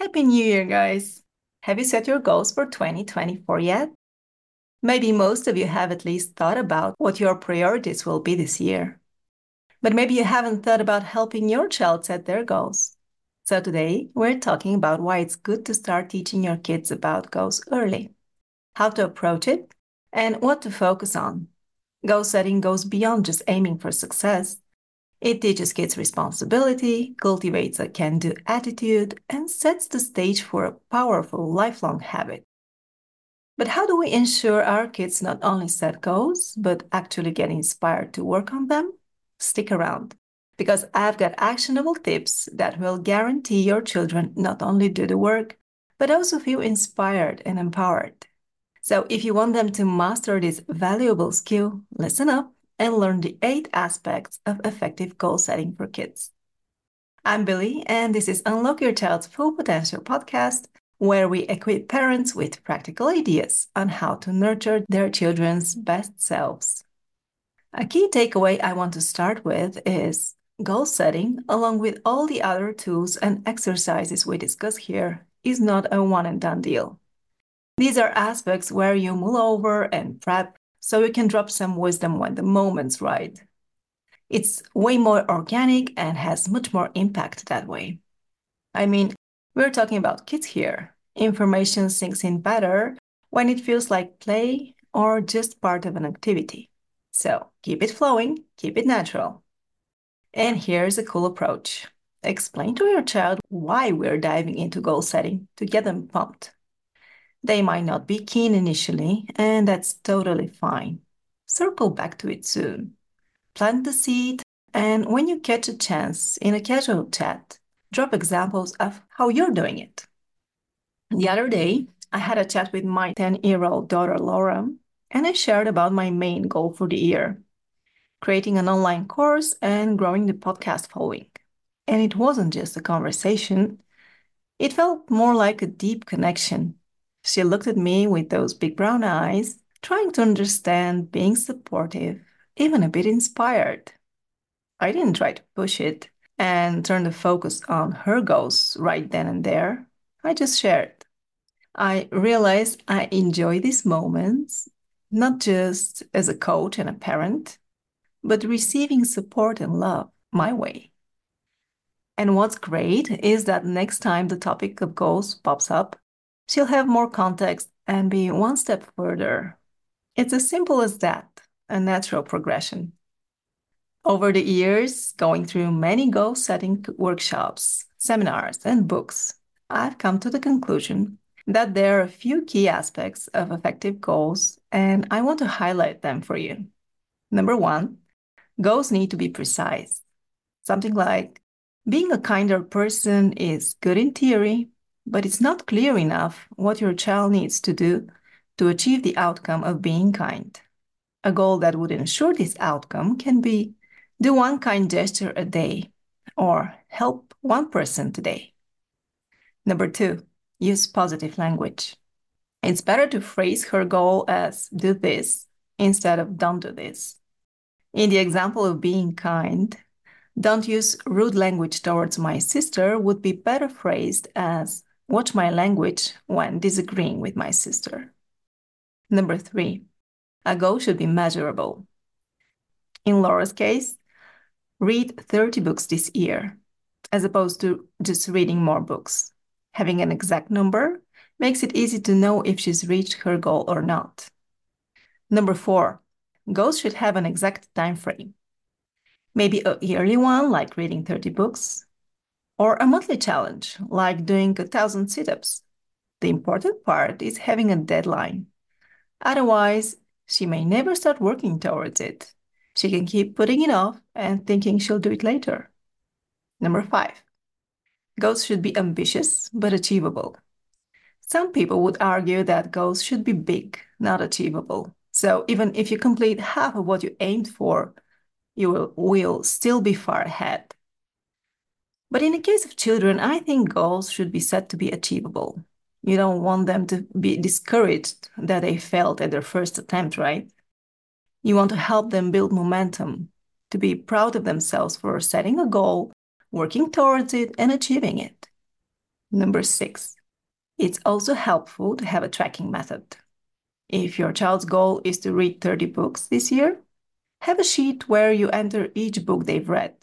Happy New Year, guys! Have you set your goals for 2024 yet? Maybe most of you have at least thought about what your priorities will be this year. But maybe you haven't thought about helping your child set their goals. So today, we're talking about why it's good to start teaching your kids about goals early, how to approach it, and what to focus on. Goal setting goes beyond just aiming for success. It teaches kids responsibility, cultivates a can do attitude, and sets the stage for a powerful lifelong habit. But how do we ensure our kids not only set goals, but actually get inspired to work on them? Stick around, because I've got actionable tips that will guarantee your children not only do the work, but also feel inspired and empowered. So, if you want them to master this valuable skill, listen up and learn the eight aspects of effective goal setting for kids. I'm Billy, and this is Unlock Your Child's Full Potential podcast, where we equip parents with practical ideas on how to nurture their children's best selves. A key takeaway I want to start with is goal setting, along with all the other tools and exercises we discuss here, is not a one and done deal. These are aspects where you mull over and prep so you can drop some wisdom when the moment's right. It's way more organic and has much more impact that way. I mean, we're talking about kids here. Information sinks in better when it feels like play or just part of an activity. So keep it flowing, keep it natural. And here's a cool approach explain to your child why we're diving into goal setting to get them pumped. They might not be keen initially, and that's totally fine. Circle back to it soon. Plant the seed, and when you catch a chance in a casual chat, drop examples of how you're doing it. The other day, I had a chat with my 10 year old daughter Laura, and I shared about my main goal for the year creating an online course and growing the podcast following. And it wasn't just a conversation, it felt more like a deep connection she looked at me with those big brown eyes, trying to understand, being supportive, even a bit inspired. I didn't try to push it and turn the focus on her goals right then and there. I just shared. I realized I enjoy these moments, not just as a coach and a parent, but receiving support and love my way. And what's great is that next time the topic of goals pops up, she'll have more context and be one step further. It's as simple as that, a natural progression. Over the years, going through many goal setting workshops, seminars, and books, I've come to the conclusion that there are a few key aspects of effective goals, and I want to highlight them for you. Number one, goals need to be precise. Something like being a kinder person is good in theory, but it's not clear enough what your child needs to do to achieve the outcome of being kind. A goal that would ensure this outcome can be do one kind gesture a day or help one person today. Number two, use positive language. It's better to phrase her goal as do this instead of don't do this. In the example of being kind, don't use rude language towards my sister would be better phrased as Watch my language when disagreeing with my sister. Number three, a goal should be measurable. In Laura's case, read 30 books this year, as opposed to just reading more books. Having an exact number makes it easy to know if she's reached her goal or not. Number four, goals should have an exact time frame. Maybe a yearly one, like reading 30 books, or a monthly challenge, like doing a thousand sit ups. The important part is having a deadline. Otherwise, she may never start working towards it. She can keep putting it off and thinking she'll do it later. Number five, goals should be ambitious but achievable. Some people would argue that goals should be big, not achievable. So even if you complete half of what you aimed for, you will, will still be far ahead. But in the case of children, I think goals should be set to be achievable. You don't want them to be discouraged that they failed at their first attempt, right? You want to help them build momentum, to be proud of themselves for setting a goal, working towards it, and achieving it. Number six, it's also helpful to have a tracking method. If your child's goal is to read 30 books this year, have a sheet where you enter each book they've read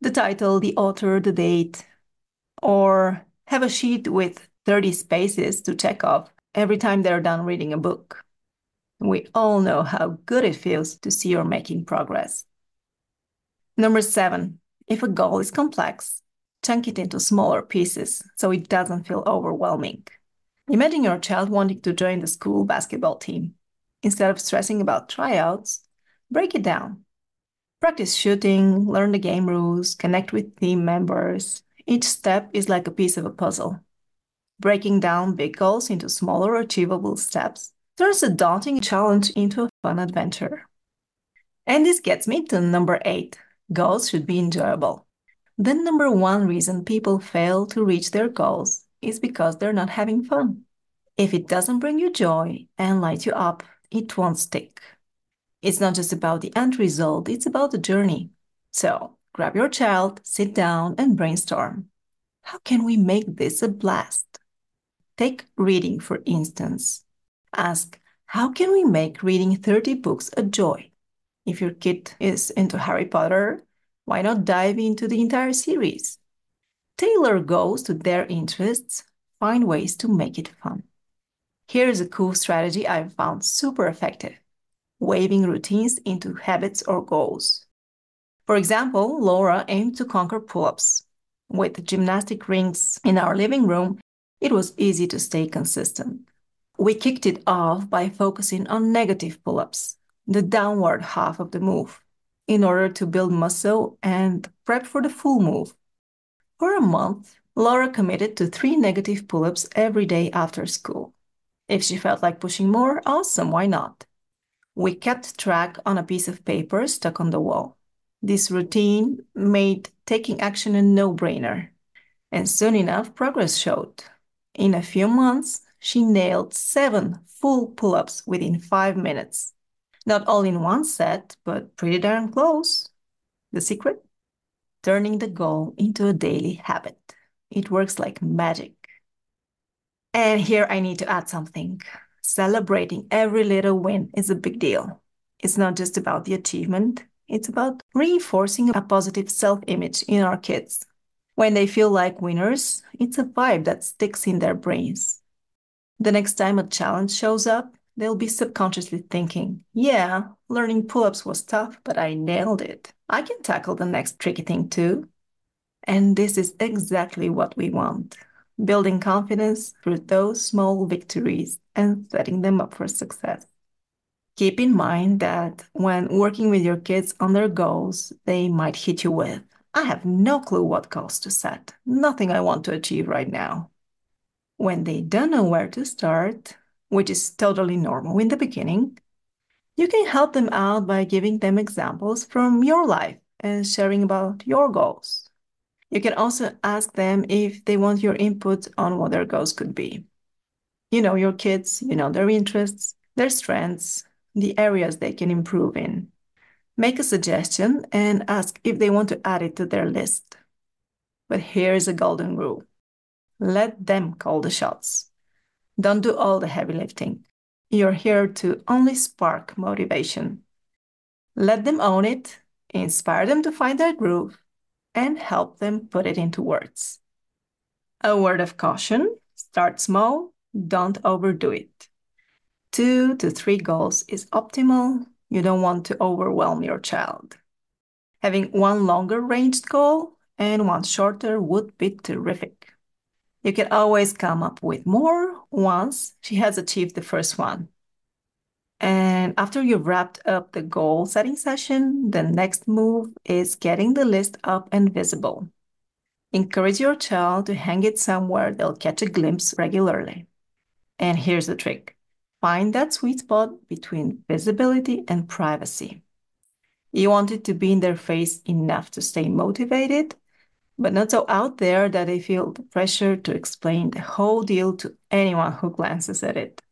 the title, the author, the date, or have a sheet with 30 spaces to check off every time they're done reading a book. We all know how good it feels to see you're making progress. Number seven, if a goal is complex, chunk it into smaller pieces so it doesn't feel overwhelming. Imagine your child wanting to join the school basketball team. Instead of stressing about tryouts, break it down. Practice shooting, learn the game rules, connect with team members. Each step is like a piece of a puzzle. Breaking down big goals into smaller, achievable steps turns a daunting challenge into a fun adventure. And this gets me to number eight goals should be enjoyable. The number one reason people fail to reach their goals is because they're not having fun. If it doesn't bring you joy and light you up, it won't stick. It's not just about the end result, it's about the journey. So grab your child, sit down, and brainstorm. How can we make this a blast? Take reading, for instance. Ask, how can we make reading 30 books a joy? If your kid is into Harry Potter, why not dive into the entire series? Tailor goals to their interests, find ways to make it fun. Here's a cool strategy I've found super effective weaving routines into habits or goals. For example, Laura aimed to conquer pull ups. With gymnastic rings in our living room, it was easy to stay consistent. We kicked it off by focusing on negative pull ups, the downward half of the move, in order to build muscle and prep for the full move. For a month, Laura committed to three negative pull ups every day after school. If she felt like pushing more, awesome, why not? We kept track on a piece of paper stuck on the wall. This routine made taking action a no brainer. And soon enough, progress showed. In a few months, she nailed seven full pull ups within five minutes. Not all in one set, but pretty darn close. The secret? Turning the goal into a daily habit. It works like magic. And here I need to add something celebrating every little win is a big deal. It's not just about the achievement, it's about reinforcing a positive self image in our kids. When they feel like winners, it's a vibe that sticks in their brains. The next time a challenge shows up, they'll be subconsciously thinking, yeah, learning pull ups was tough, but I nailed it. I can tackle the next tricky thing too. And this is exactly what we want building confidence through those small victories and setting them up for success. Keep in mind that when working with your kids on their goals, they might hit you with, I have no clue what goals to set, nothing I want to achieve right now. When they don't know where to start, which is totally normal in the beginning, you can help them out by giving them examples from your life and sharing about your goals. You can also ask them if they want your input on what their goals could be. You know your kids, you know their interests, their strengths, the areas they can improve in. Make a suggestion and ask if they want to add it to their list. But here's a golden rule let them call the shots. Don't do all the heavy lifting. You're here to only spark motivation. Let them own it, inspire them to find their groove, and help them put it into words. A word of caution start small, don't overdo it. Two to three goals is optimal. You don't want to overwhelm your child. Having one longer ranged goal and one shorter would be terrific. You can always come up with more once she has achieved the first one. And after you've wrapped up the goal setting session, the next move is getting the list up and visible. Encourage your child to hang it somewhere they'll catch a glimpse regularly. And here's the trick find that sweet spot between visibility and privacy. You want it to be in their face enough to stay motivated, but not so out there that they feel the pressure to explain the whole deal to anyone who glances at it.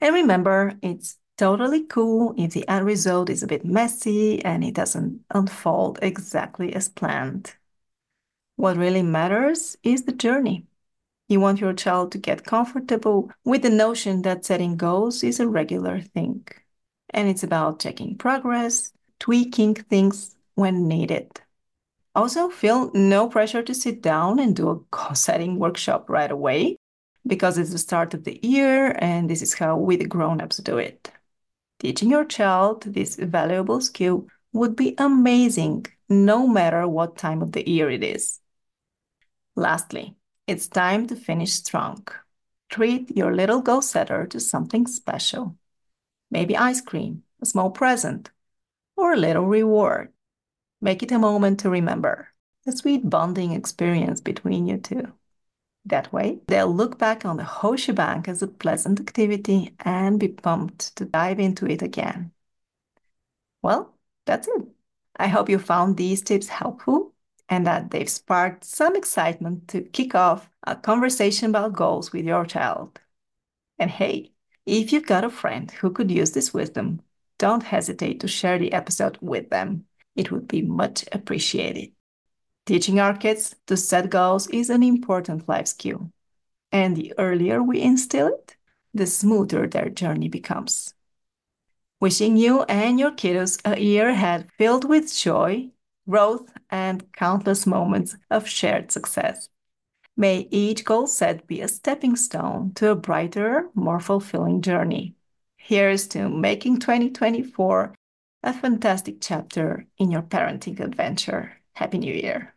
And remember, it's totally cool if the end result is a bit messy and it doesn't unfold exactly as planned. What really matters is the journey. You want your child to get comfortable with the notion that setting goals is a regular thing. And it's about checking progress, tweaking things when needed. Also, feel no pressure to sit down and do a goal setting workshop right away because it's the start of the year and this is how we, the grown ups, do it. Teaching your child this valuable skill would be amazing no matter what time of the year it is. Lastly, it's time to finish strong. Treat your little goal setter to something special. Maybe ice cream, a small present, or a little reward. Make it a moment to remember, a sweet bonding experience between you two. That way, they'll look back on the whole shebang as a pleasant activity and be pumped to dive into it again. Well, that's it. I hope you found these tips helpful and that they've sparked some excitement to kick off a conversation about goals with your child. And hey, if you've got a friend who could use this wisdom, don't hesitate to share the episode with them. It would be much appreciated. Teaching our kids to set goals is an important life skill. And the earlier we instill it, the smoother their journey becomes. Wishing you and your kiddos a year ahead filled with joy, growth, and countless moments of shared success. May each goal set be a stepping stone to a brighter, more fulfilling journey. Here's to making 2024 a fantastic chapter in your parenting adventure. Happy New Year!